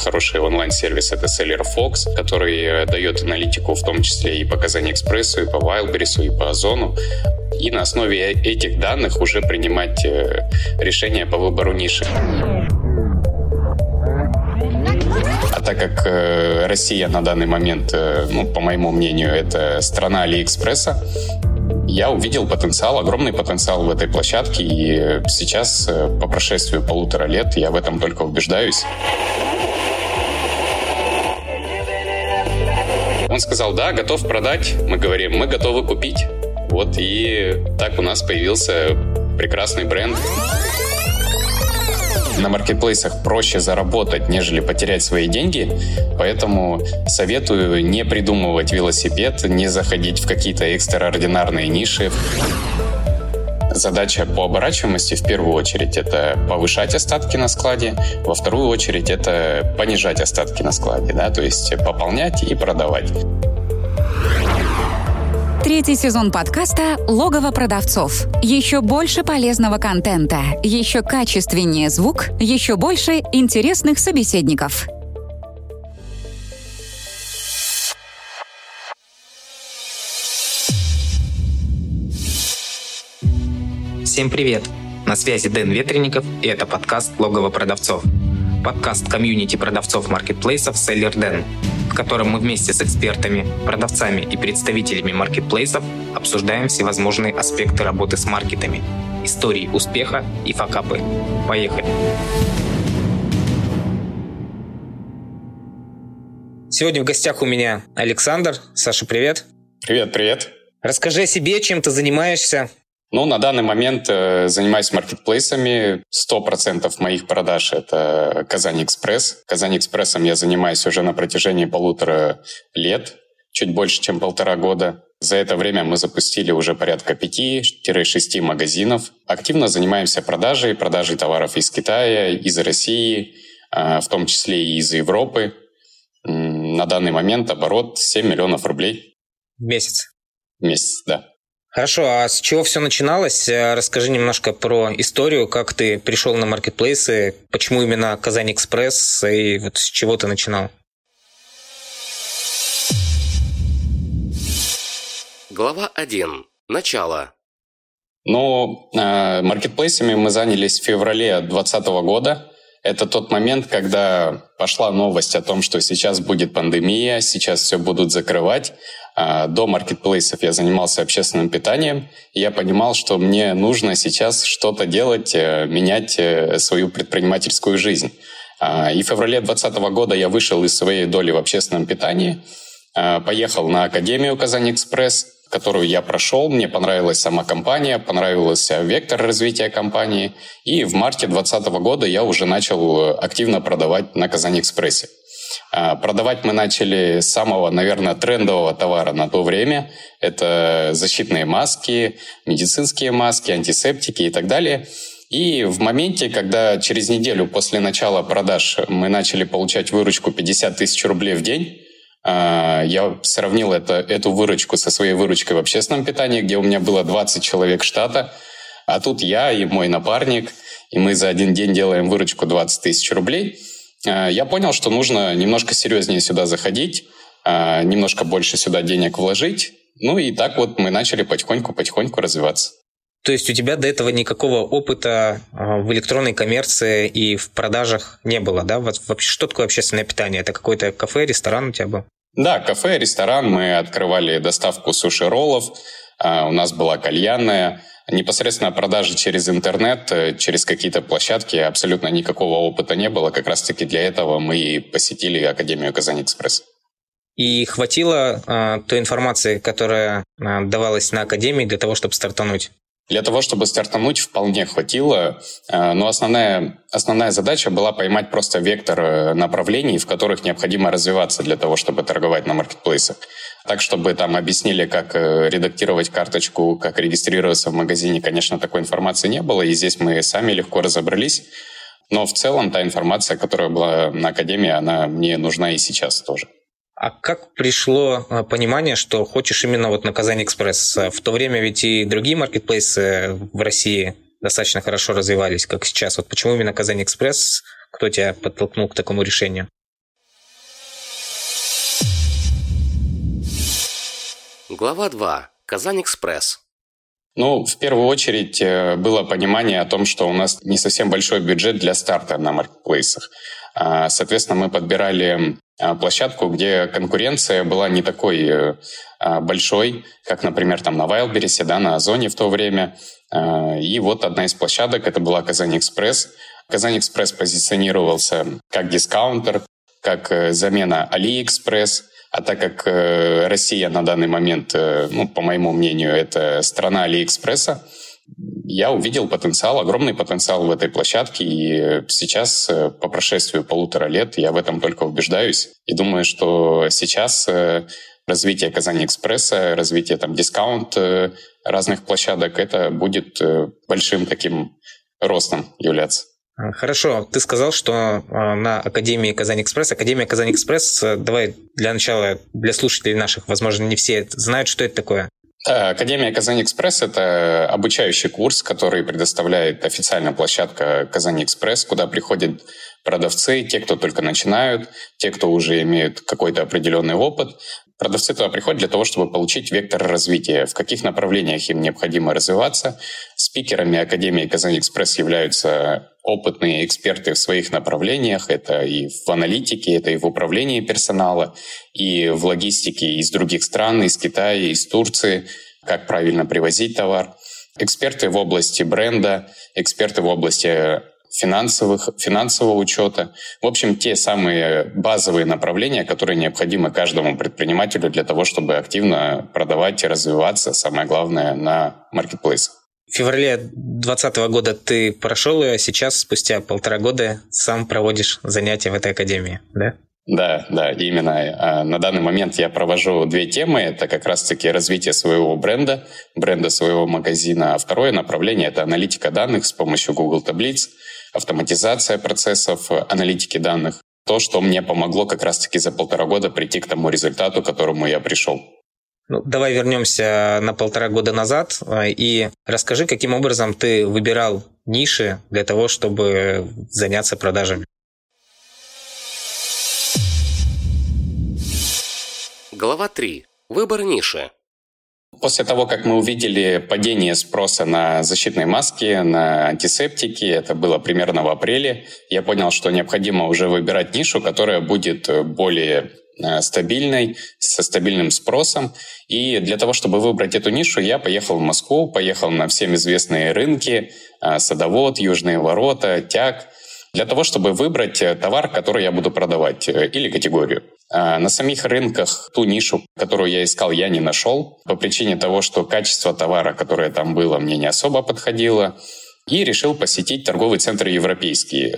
хороший онлайн-сервис — это Seller Fox, который э, дает аналитику в том числе и по Казани Экспрессу, и по Wildberries, и по Озону. И на основе этих данных уже принимать э, решения по выбору ниши. А так как э, Россия на данный момент, ну, по моему мнению, это страна Алиэкспресса, я увидел потенциал, огромный потенциал в этой площадке, и сейчас, по прошествию полутора лет, я в этом только убеждаюсь. Он сказал, да, готов продать. Мы говорим, мы готовы купить. Вот и так у нас появился прекрасный бренд на маркетплейсах проще заработать, нежели потерять свои деньги, поэтому советую не придумывать велосипед, не заходить в какие-то экстраординарные ниши. Задача по оборачиваемости в первую очередь это повышать остатки на складе, во вторую очередь это понижать остатки на складе, да, то есть пополнять и продавать. Третий сезон подкаста «Логово продавцов». Еще больше полезного контента, еще качественнее звук, еще больше интересных собеседников. Всем привет! На связи Дэн Ветренников, и это подкаст «Логово продавцов». Подкаст комьюнити продавцов маркетплейсов «Селлер Дэн», в котором мы вместе с экспертами, продавцами и представителями маркетплейсов обсуждаем всевозможные аспекты работы с маркетами, истории успеха и факапы. Поехали! Сегодня в гостях у меня Александр. Саша, привет. Привет, привет. Расскажи о себе, чем ты занимаешься, ну, на данный момент э, занимаюсь маркетплейсами. 100% моих продаж — это Казань Экспресс. Казань Экспрессом я занимаюсь уже на протяжении полутора лет, чуть больше, чем полтора года. За это время мы запустили уже порядка 5-6 магазинов. Активно занимаемся продажей, продажей товаров из Китая, из России, э, в том числе и из Европы. На данный момент оборот 7 миллионов рублей. В месяц? В месяц, да. Хорошо, а с чего все начиналось? Э, расскажи немножко про историю, как ты пришел на маркетплейсы, почему именно Казань Экспресс и вот с чего ты начинал? Глава 1. Начало. Ну, э, маркетплейсами мы занялись в феврале 2020 года. Это тот момент, когда пошла новость о том, что сейчас будет пандемия, сейчас все будут закрывать, до маркетплейсов я занимался общественным питанием. И я понимал, что мне нужно сейчас что-то делать, э, менять э, свою предпринимательскую жизнь. А, и в феврале 2020 года я вышел из своей доли в общественном питании, а, поехал на Академию Казань Экспресс, которую я прошел. Мне понравилась сама компания, понравился вектор развития компании. И в марте 2020 года я уже начал активно продавать на Казань Экспрессе. А, продавать мы начали с самого, наверное, трендового товара на то время. Это защитные маски, медицинские маски, антисептики и так далее. И в моменте, когда через неделю после начала продаж мы начали получать выручку 50 тысяч рублей в день, а, я сравнил это, эту выручку со своей выручкой в общественном питании, где у меня было 20 человек штата, а тут я и мой напарник, и мы за один день делаем выручку 20 тысяч рублей – я понял, что нужно немножко серьезнее сюда заходить, э, немножко больше сюда денег вложить. Ну и так вот мы начали потихоньку-потихоньку развиваться. То есть у тебя до этого никакого опыта э, в электронной коммерции и в продажах не было, да? Вообще, что такое общественное питание? Это какой-то кафе, ресторан у тебя был? Да, кафе, ресторан. Мы открывали доставку суши-роллов. У нас была кальянная. Непосредственно продажи через интернет, э, через какие-то площадки абсолютно никакого опыта не было. Как раз-таки для этого мы посетили Академию Казань Экспресс. И хватило э, той информации, которая э, давалась на Академии для того, чтобы стартануть? Для того, чтобы стартануть, вполне хватило, но основная, основная задача была поймать просто вектор э, направлений, в которых необходимо развиваться для того, чтобы торговать на маркетплейсах. Так, чтобы там объяснили, как э, редактировать карточку, как регистрироваться в магазине, конечно, такой информации не было, и здесь мы сами легко разобрались. Но в целом та информация, которая была на Академии, она мне нужна и сейчас тоже. А как пришло а, понимание, что хочешь именно вот на Казань Экспресс? В то время ведь и другие маркетплейсы в России достаточно хорошо развивались, как сейчас. Вот почему именно Казань Экспресс? Кто тебя подтолкнул к такому решению? Глава 2. Казань-Экспресс. Ну, в первую очередь э, было понимание о том, что у нас не совсем большой бюджет для старта на маркетплейсах. А, соответственно, мы подбирали а, площадку, где конкуренция была не такой э, а, большой, как, например, там на Wildberries, да, на Озоне в то время. И вот одна из площадок, это была Казань Экспресс. Казань Экспресс позиционировался как дискаунтер, как э, замена AliExpress, а так как э, Россия на данный момент, э, ну, по моему мнению, это страна Алиэкспресса, я увидел потенциал, огромный потенциал в этой площадке, и сейчас, по прошествию полутора лет, я в этом только убеждаюсь. И думаю, что сейчас развитие Казани Экспресса, развитие там дискаунт разных площадок, это будет большим таким ростом являться. А, хорошо, ты сказал, что а, на Академии Казань Экспресс, Академия Казань Экспресс, э, давай для начала, для слушателей наших, возможно, не все знают, что это такое. Академия Казань Экспресс – это обучающий курс, который предоставляет официальная площадка Казань Экспресс, куда приходят продавцы, те, кто только начинают, те, кто уже имеют какой-то определенный опыт. Продавцы туда приходят для того, чтобы получить вектор развития, в каких направлениях им необходимо развиваться. Спикерами Академии Казань Экспресс являются опытные эксперты в своих направлениях. Это и в аналитике, это и в управлении персонала, и в логистике из других стран, из Китая, из Турции, как правильно привозить товар. Эксперты в области бренда, эксперты в области финансовых, финансового учета. В общем, те самые базовые направления, которые необходимы каждому предпринимателю для того, чтобы активно продавать и развиваться, самое главное, на маркетплейсах. В феврале 2020 года ты прошел ее, а сейчас, спустя полтора года, сам проводишь занятия в этой академии, да? Да, да, именно. А, на данный момент я провожу две темы. Это как раз-таки развитие своего бренда, бренда своего магазина. А второе направление – это аналитика данных с помощью Google таблиц, автоматизация процессов аналитики данных. То, что мне помогло как раз-таки за полтора года прийти к тому результату, к которому я пришел. Ну, давай вернемся на полтора года назад а, и расскажи, каким образом ты выбирал ниши для того, чтобы заняться продажами. Глава 3. Выбор ниши. После того, как мы увидели падение спроса на защитные маски, на антисептики, это было примерно в апреле, я понял, что необходимо уже выбирать нишу, которая будет более э, стабильной, со стабильным спросом. И для того, чтобы выбрать эту нишу, я поехал в Москву, поехал на всем известные рынки, э, Садовод, Южные ворота, Тяг, для того, чтобы выбрать э, товар, который я буду продавать, или категорию. А, на самих рынках ту нишу, которую я искал, я не нашел по причине того, что качество товара, которое там было, мне не особо подходило. И решил посетить торговый центр европейский.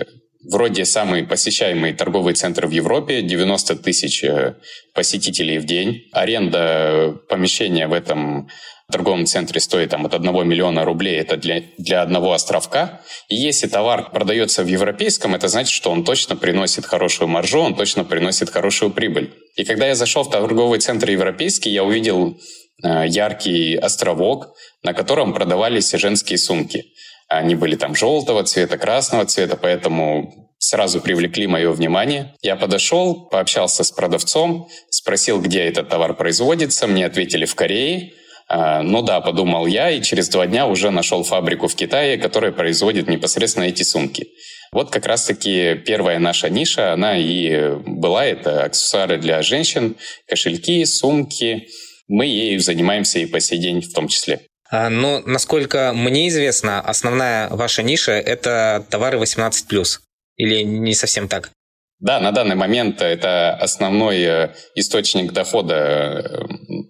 Вроде самый посещаемый торговый центр в Европе, 90 тысяч э, посетителей в день. Аренда помещения в этом торговом центре стоит там, от 1 миллиона рублей, это для, для одного островка. И если товар продается в европейском, это значит, что он точно приносит хорошую маржу, он точно приносит хорошую прибыль. И когда я зашел в торговый центр европейский, я увидел э, яркий островок, на котором продавались женские сумки. Они были там желтого цвета, красного цвета, поэтому сразу привлекли мое внимание. Я подошел, пообщался с продавцом, спросил, где этот товар производится. Мне ответили в Корее. А, ну да, подумал я, и через два дня уже нашел фабрику в Китае, которая производит непосредственно эти сумки. Вот как раз-таки первая наша ниша, она и была, это аксессуары для женщин, кошельки, сумки. Мы ею занимаемся и по сей день в том числе. А, ну, насколько мне известно, основная ваша ниша – это товары 18+. Или не совсем так? Да, на данный момент это основной э, источник дохода э,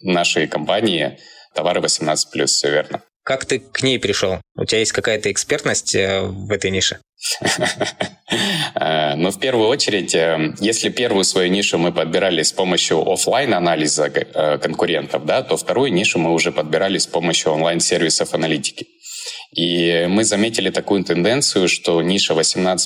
нашей компании – товары 18+, все верно. Как ты к ней пришел? У тебя есть какая-то экспертность э, в этой нише? Э, ну, в первую очередь, э, если первую свою нишу мы подбирали с помощью офлайн анализа конкурентов, да, то вторую нишу мы уже подбирали с помощью онлайн-сервисов аналитики. И мы заметили такую тенденцию, что ниша 18+,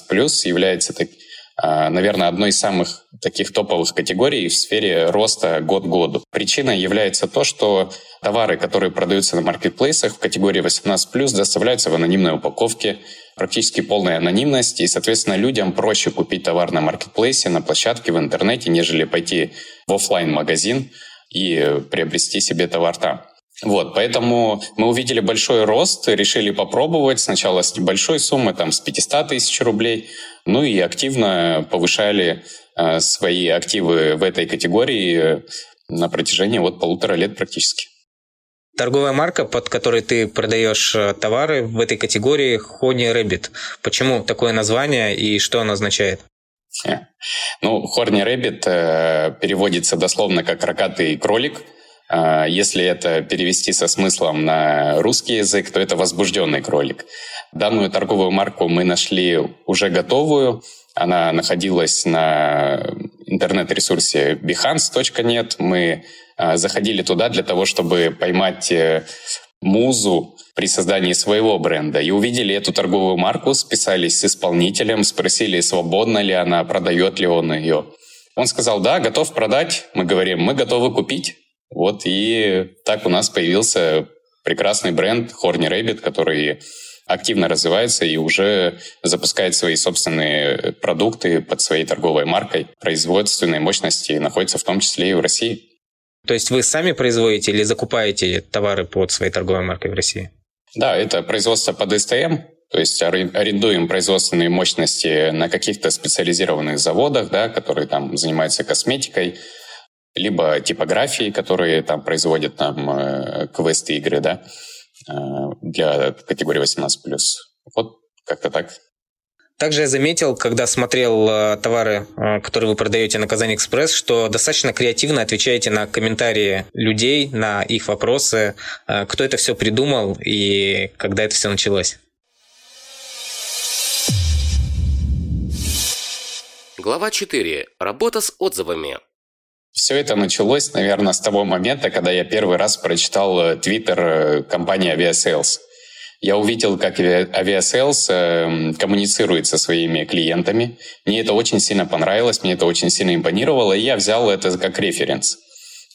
является таким наверное, одной из самых таких топовых категорий в сфере роста год к году. Причиной является то, что товары, которые продаются на маркетплейсах в категории 18+, доставляются в анонимной упаковке, практически полная анонимность, и, соответственно, людям проще купить товар на маркетплейсе, на площадке, в интернете, нежели пойти в офлайн магазин и приобрести себе товар там. Вот, поэтому мы увидели большой рост, решили попробовать сначала с небольшой суммы, там, с 500 тысяч рублей, ну и активно повышали э, свои активы в этой категории на протяжении вот полутора лет практически. Торговая марка, под которой ты продаешь э, товары в этой категории Honey Rabbit. Почему такое название и что оно означает? Ну, Horny Rabbit э, переводится дословно как «рогатый кролик», если это перевести со смыслом на русский язык, то это возбужденный кролик. Данную торговую марку мы нашли уже готовую. Она находилась на интернет-ресурсе behance.net. Мы а, заходили туда для того, чтобы поймать э, музу при создании своего бренда. И увидели эту торговую марку, списались с исполнителем, спросили, свободна ли она, продает ли он ее. Он сказал, да, готов продать. Мы говорим, мы готовы купить. Вот и так у нас появился прекрасный бренд Horny Rabbit, который активно развивается и уже запускает свои собственные продукты под своей торговой маркой. Производственные мощности находятся в том числе и в России. То есть вы сами производите или закупаете товары под своей торговой маркой в России? Да, это производство под СТМ, то есть арендуем производственные мощности на каких-то специализированных заводах, да, которые там занимаются косметикой, либо типографии, которые там производят там э, квесты-игры, да, э, для категории 18+. Вот как-то так. Также я заметил, когда смотрел э, товары, э, которые вы продаете на Казань Экспресс, что достаточно креативно отвечаете на комментарии людей, на их вопросы. Э, кто это все придумал и когда это все началось? Глава 4. Работа с отзывами. Все это началось, наверное, с того момента, когда я первый раз прочитал э, твиттер э, компании Aviasales. Я увидел, как Aviasales э, коммуницирует со своими клиентами. Мне это очень сильно понравилось, мне это очень сильно импонировало, и я взял это как референс.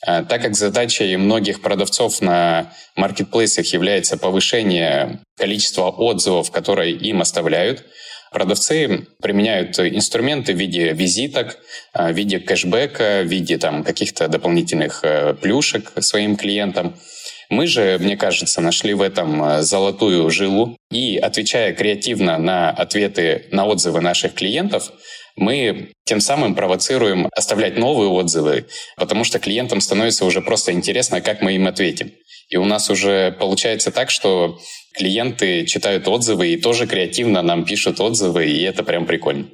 Так как задачей многих продавцов на маркетплейсах является повышение количества отзывов, которые им оставляют, Продавцы применяют инструменты в виде визиток, э, в виде кэшбэка, в виде там, каких-то дополнительных э, плюшек своим клиентам. Мы же, мне кажется, нашли в этом э, золотую жилу и, отвечая креативно на ответы на отзывы наших клиентов, мы тем самым провоцируем оставлять новые отзывы, потому что клиентам становится уже просто интересно, как мы им ответим. И у нас уже получается так, что клиенты читают отзывы и тоже креативно нам пишут отзывы, и это прям прикольно.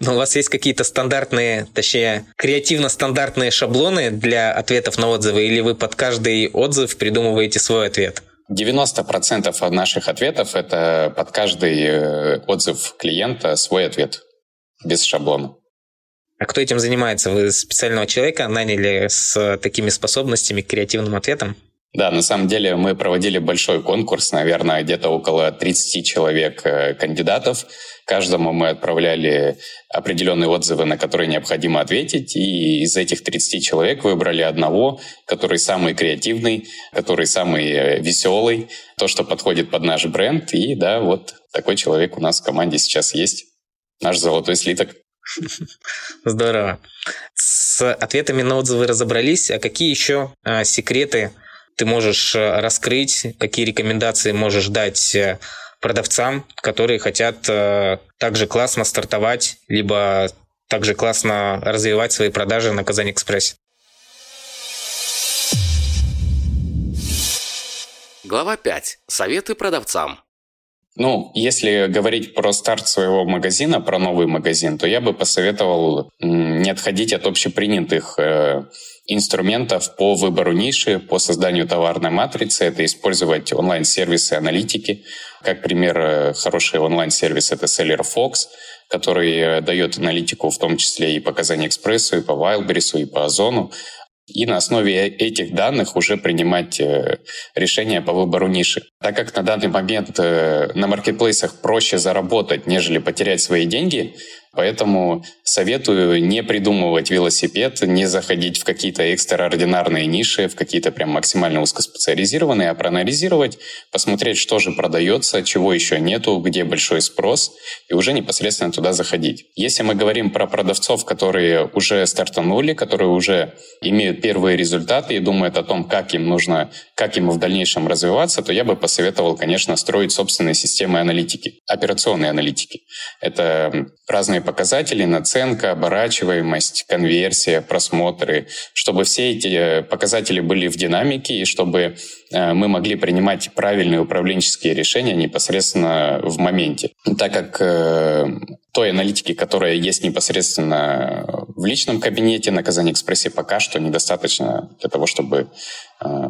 Но у вас есть какие-то стандартные, точнее, креативно-стандартные шаблоны для ответов на отзывы, или вы под каждый отзыв придумываете свой ответ? 90% от наших ответов — это под каждый э, отзыв клиента свой ответ, без шаблона. А кто этим занимается? Вы специального человека наняли с такими способностями к креативным ответам? Да, на самом деле мы проводили большой конкурс, наверное, где-то около 30 человек э, кандидатов. Каждому мы отправляли определенные отзывы, на которые необходимо ответить, и из этих 30 человек выбрали одного, который самый креативный, который самый э, веселый, то, что подходит под наш бренд, и да, вот такой человек у нас в команде сейчас есть, наш золотой слиток. Здорово. С ответами на отзывы разобрались. А какие еще а, секреты ты можешь э, раскрыть, какие рекомендации можешь дать э, продавцам, которые хотят э, также классно стартовать, либо также классно развивать свои продажи на Казань Экспрессе. Глава 5. Советы продавцам. Ну, если говорить про старт своего магазина, про новый магазин, то я бы посоветовал не отходить от общепринятых инструментов по выбору ниши, по созданию товарной матрицы. Это использовать онлайн-сервисы аналитики. Как пример, э, хороший онлайн-сервис — это Seller Fox, который э, дает аналитику в том числе и по Казани Экспрессу, и по Wildberries, и по Озону. И на основе этих данных уже принимать э, решения по выбору ниши. Так как на данный момент на маркетплейсах проще заработать, нежели потерять свои деньги, Поэтому советую не придумывать велосипед, не заходить в какие-то экстраординарные ниши, в какие-то прям максимально узкоспециализированные, а проанализировать, посмотреть, что же продается, чего еще нету, где большой спрос, и уже непосредственно туда заходить. Если мы говорим про продавцов, которые уже стартанули, которые уже имеют первые результаты и думают о том, как им нужно, как им в дальнейшем развиваться, то я бы посоветовал, конечно, строить собственные системы аналитики, операционные аналитики. Это разные показатели, наценка, оборачиваемость, конверсия, просмотры, чтобы все эти э, показатели были в динамике и чтобы э, мы могли принимать правильные управленческие решения непосредственно в моменте. Так как э, той аналитики, которая есть непосредственно в личном кабинете на Казань Экспрессе, пока что недостаточно для того, чтобы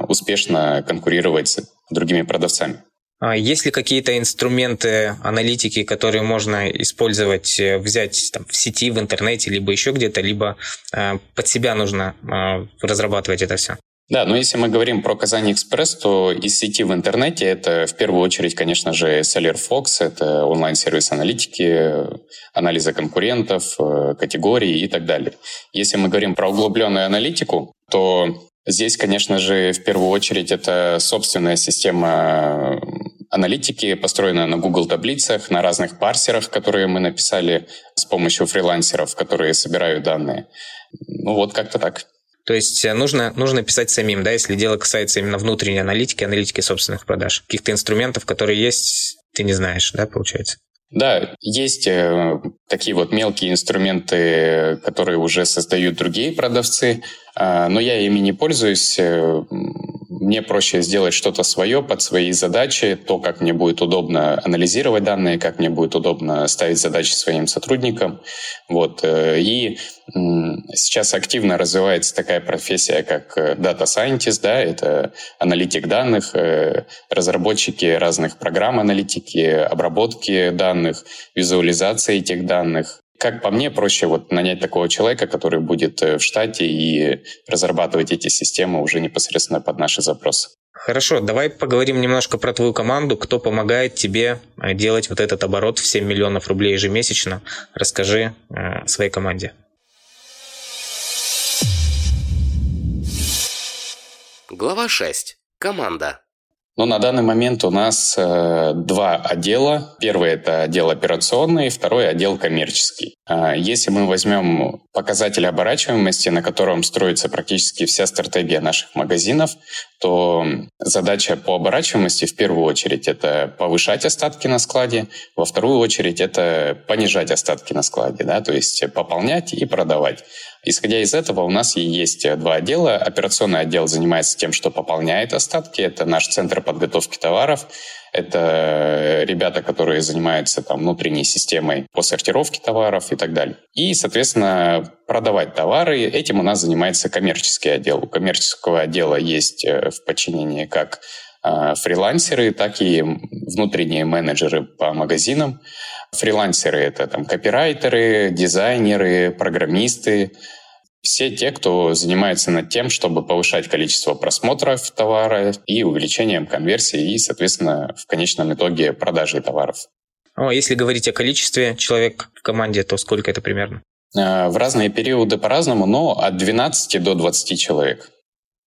успешно конкурировать с другими продавцами. А есть ли какие-то инструменты аналитики, которые можно использовать, э, взять там, в сети, в интернете, либо еще где-то, либо э, под себя нужно э, разрабатывать это все? Да, но если мы говорим про Казань Экспресс, то из сети в интернете это в первую очередь, конечно же, Solar Fox, это онлайн-сервис аналитики, анализа конкурентов, категорий и так далее. Если мы говорим про углубленную аналитику, то Здесь, конечно же, в первую очередь это собственная система аналитики, построенная на Google таблицах, на разных парсерах, которые мы написали с помощью фрилансеров, которые собирают данные. Ну вот как-то так. То есть э, нужно, нужно писать самим, да, если дело касается именно внутренней аналитики, аналитики собственных продаж. Каких-то инструментов, которые есть, ты не знаешь, да, получается? Да, есть э, такие вот мелкие инструменты, которые уже создают другие продавцы, э, но я ими не пользуюсь. Э, мне проще сделать что-то свое под свои задачи, то, как мне будет удобно анализировать данные, как мне будет удобно ставить задачи своим сотрудникам. Вот. Э, и сейчас активно развивается такая профессия, как э, Data Scientist, да, это аналитик данных, э, разработчики разных программ аналитики, обработки данных, визуализация этих данных. Как по мне, проще вот нанять такого человека, который будет в штате и разрабатывать эти системы уже непосредственно под наши запросы. Хорошо, давай поговорим немножко про твою команду. Кто помогает тебе делать вот этот оборот в 7 миллионов рублей ежемесячно? Расскажи о своей команде. Глава 6. Команда. Но на данный момент у нас э, два отдела. Первый – это отдел операционный, второй – отдел коммерческий. Э, если мы возьмем показатель оборачиваемости, на котором строится практически вся стратегия наших магазинов, то задача по оборачиваемости в первую очередь – это повышать остатки на складе, во вторую очередь – это понижать остатки на складе, да, то есть пополнять и продавать. Исходя из этого, у нас и есть два отдела. Операционный отдел занимается тем, что пополняет остатки. Это наш центр подготовки товаров. Это ребята, которые занимаются там, внутренней системой по сортировке товаров и так далее. И, соответственно, продавать товары. Этим у нас занимается коммерческий отдел. У коммерческого отдела есть э, в подчинении как э, фрилансеры, так и внутренние менеджеры по магазинам. Фрилансеры — это там копирайтеры, дизайнеры, программисты, все те, кто занимается над тем, чтобы повышать количество просмотров товара и увеличением конверсии и, соответственно, в конечном итоге продажи товаров. О, если говорить о количестве человек в команде, то сколько это примерно? Э, в разные периоды по-разному, но от 12 до 20 человек.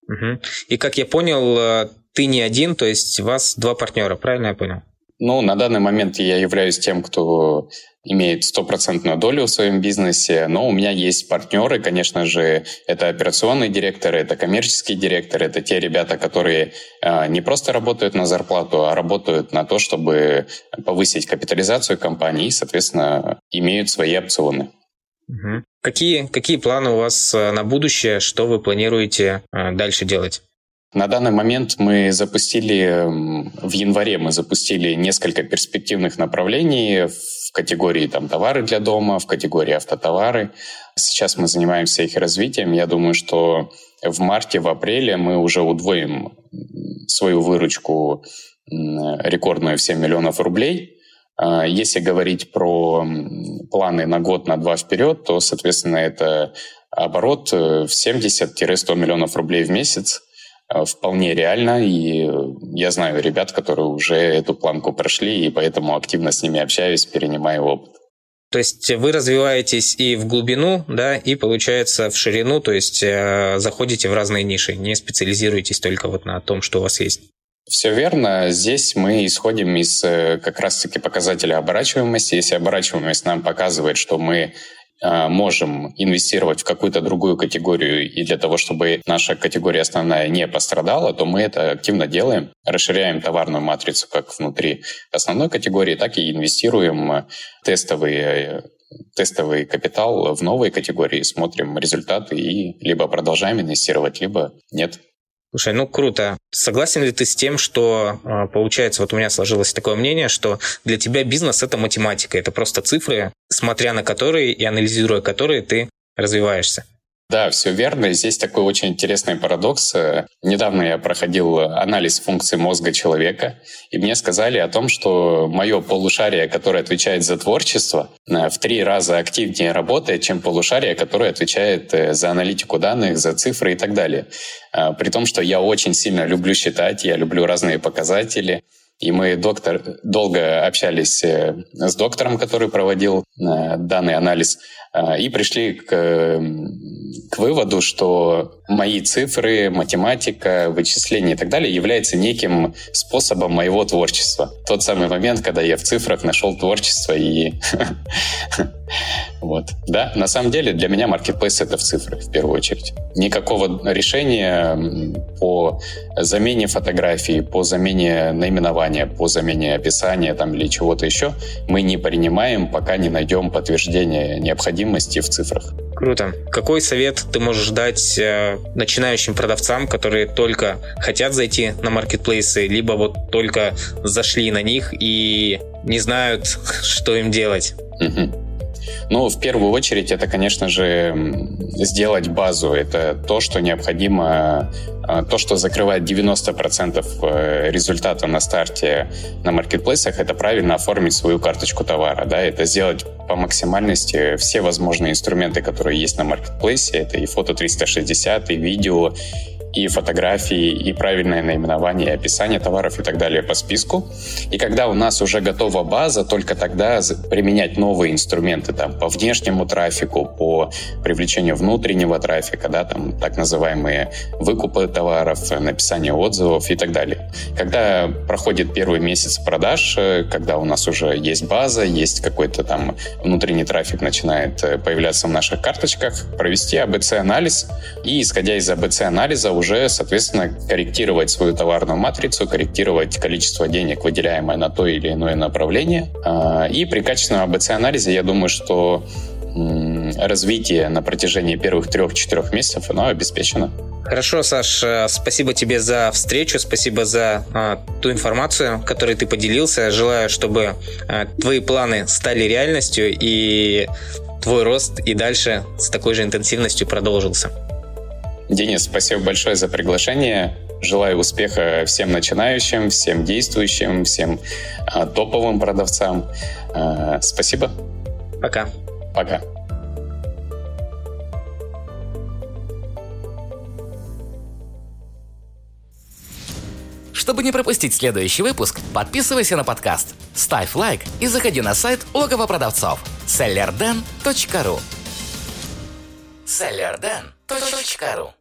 Угу. И как я понял, э, ты не один, то есть вас два партнера, правильно я понял? Ну, на данный момент я являюсь тем, кто имеет стопроцентную долю в своем бизнесе, но у меня есть партнеры, конечно же, это операционные директоры, это коммерческие директоры, это те ребята, которые э, не просто работают на зарплату, а работают на то, чтобы повысить капитализацию компании и, соответственно, имеют свои опционы. Угу. Какие, какие планы у вас э, на будущее? Что вы планируете э, дальше делать? На данный момент мы запустили, в январе мы запустили несколько перспективных направлений в категории там, товары для дома, в категории автотовары. Сейчас мы занимаемся их развитием. Я думаю, что в марте, в апреле мы уже удвоим свою выручку рекордную в 7 миллионов рублей. А если говорить про планы на год, на два вперед, то, соответственно, это оборот в 70-100 миллионов рублей в месяц – Э, вполне реально, и я знаю ребят, которые уже эту планку прошли, и поэтому активно с ними общаюсь, перенимаю опыт. То есть вы развиваетесь и в глубину, да, и получается в ширину, то есть э, заходите в разные ниши, не специализируетесь только вот на том, что у вас есть. Все верно. Здесь мы исходим из э, как раз-таки показателя оборачиваемости. Если оборачиваемость нам показывает, что мы э, можем инвестировать в какую-то другую категорию, и для того, чтобы наша категория основная не пострадала, то мы это активно делаем, расширяем товарную матрицу как внутри основной категории, так и инвестируем тестовые тестовый капитал в новые категории, смотрим результаты и либо продолжаем инвестировать, либо нет. Слушай, ну круто. Согласен ли ты с тем, что а, получается, вот у меня сложилось такое мнение, что для тебя бизнес это математика, это просто цифры, смотря на которые и анализируя которые ты развиваешься? Да, все верно. Здесь такой очень интересный парадокс. Недавно я проходил анализ функций мозга человека, и мне сказали о том, что мое полушарие, которое отвечает за творчество, в три раза активнее работает, чем полушарие, которое отвечает э, за аналитику данных, за цифры и так далее. А, при том, что я очень сильно люблю считать, я люблю разные показатели, и мы доктор, долго общались э, с доктором, который проводил э, данный анализ, и пришли к к выводу, что мои цифры, математика, вычисления и так далее является неким способом моего творчества. Тот самый момент, когда я в цифрах нашел творчество и... Вот. Да, на самом деле для меня маркетплейс — это в цифрах в первую очередь. Никакого решения по замене фотографии, по замене наименования, по замене описания там, или чего-то еще мы не принимаем, пока не найдем подтверждение необходимости в цифрах. Круто. Какой совет ты можешь дать э, начинающим продавцам, которые только хотят зайти на маркетплейсы, либо вот только зашли на них и не знают, что им делать? Угу. Ну, в первую очередь, это, конечно же, сделать базу. Это то, что необходимо, а, то, что закрывает 90% э, результата на старте на маркетплейсах, это правильно оформить свою карточку товара. Да? Это сделать по максимальности все возможные инструменты, которые есть на маркетплейсе. Это и фото 360, и видео, и фотографии, и правильное наименование, и описание товаров и так далее по списку. И когда у нас уже готова база, только тогда применять новые инструменты там, по внешнему трафику, по привлечению внутреннего трафика, да, там, так называемые выкупы товаров, написание отзывов и так далее. Когда проходит первый месяц продаж, э, когда у нас уже есть база, есть какой-то там внутренний трафик начинает э, появляться в наших карточках, провести АБЦ-анализ и, исходя из АБЦ-анализа, уже, соответственно, корректировать свою товарную матрицу, корректировать количество денег, выделяемое на то или иное направление. А, и при качественном АБЦ-анализе, я думаю, что развитие на протяжении первых трех-четырех месяцев, оно обеспечено. Хорошо, Саш, э, спасибо тебе за встречу, спасибо за а, ту информацию, которой ты поделился. Желаю, чтобы а, твои планы стали реальностью и твой рост и дальше с такой же интенсивностью продолжился. Денис, спасибо большое за приглашение. Желаю успеха всем начинающим, всем действующим, всем а, топовым продавцам. А, спасибо. Пока. Пока. Чтобы не пропустить следующий выпуск, подписывайся на подкаст, ставь лайк и заходи на сайт логово продавцов sellerden.ru sellerden.ru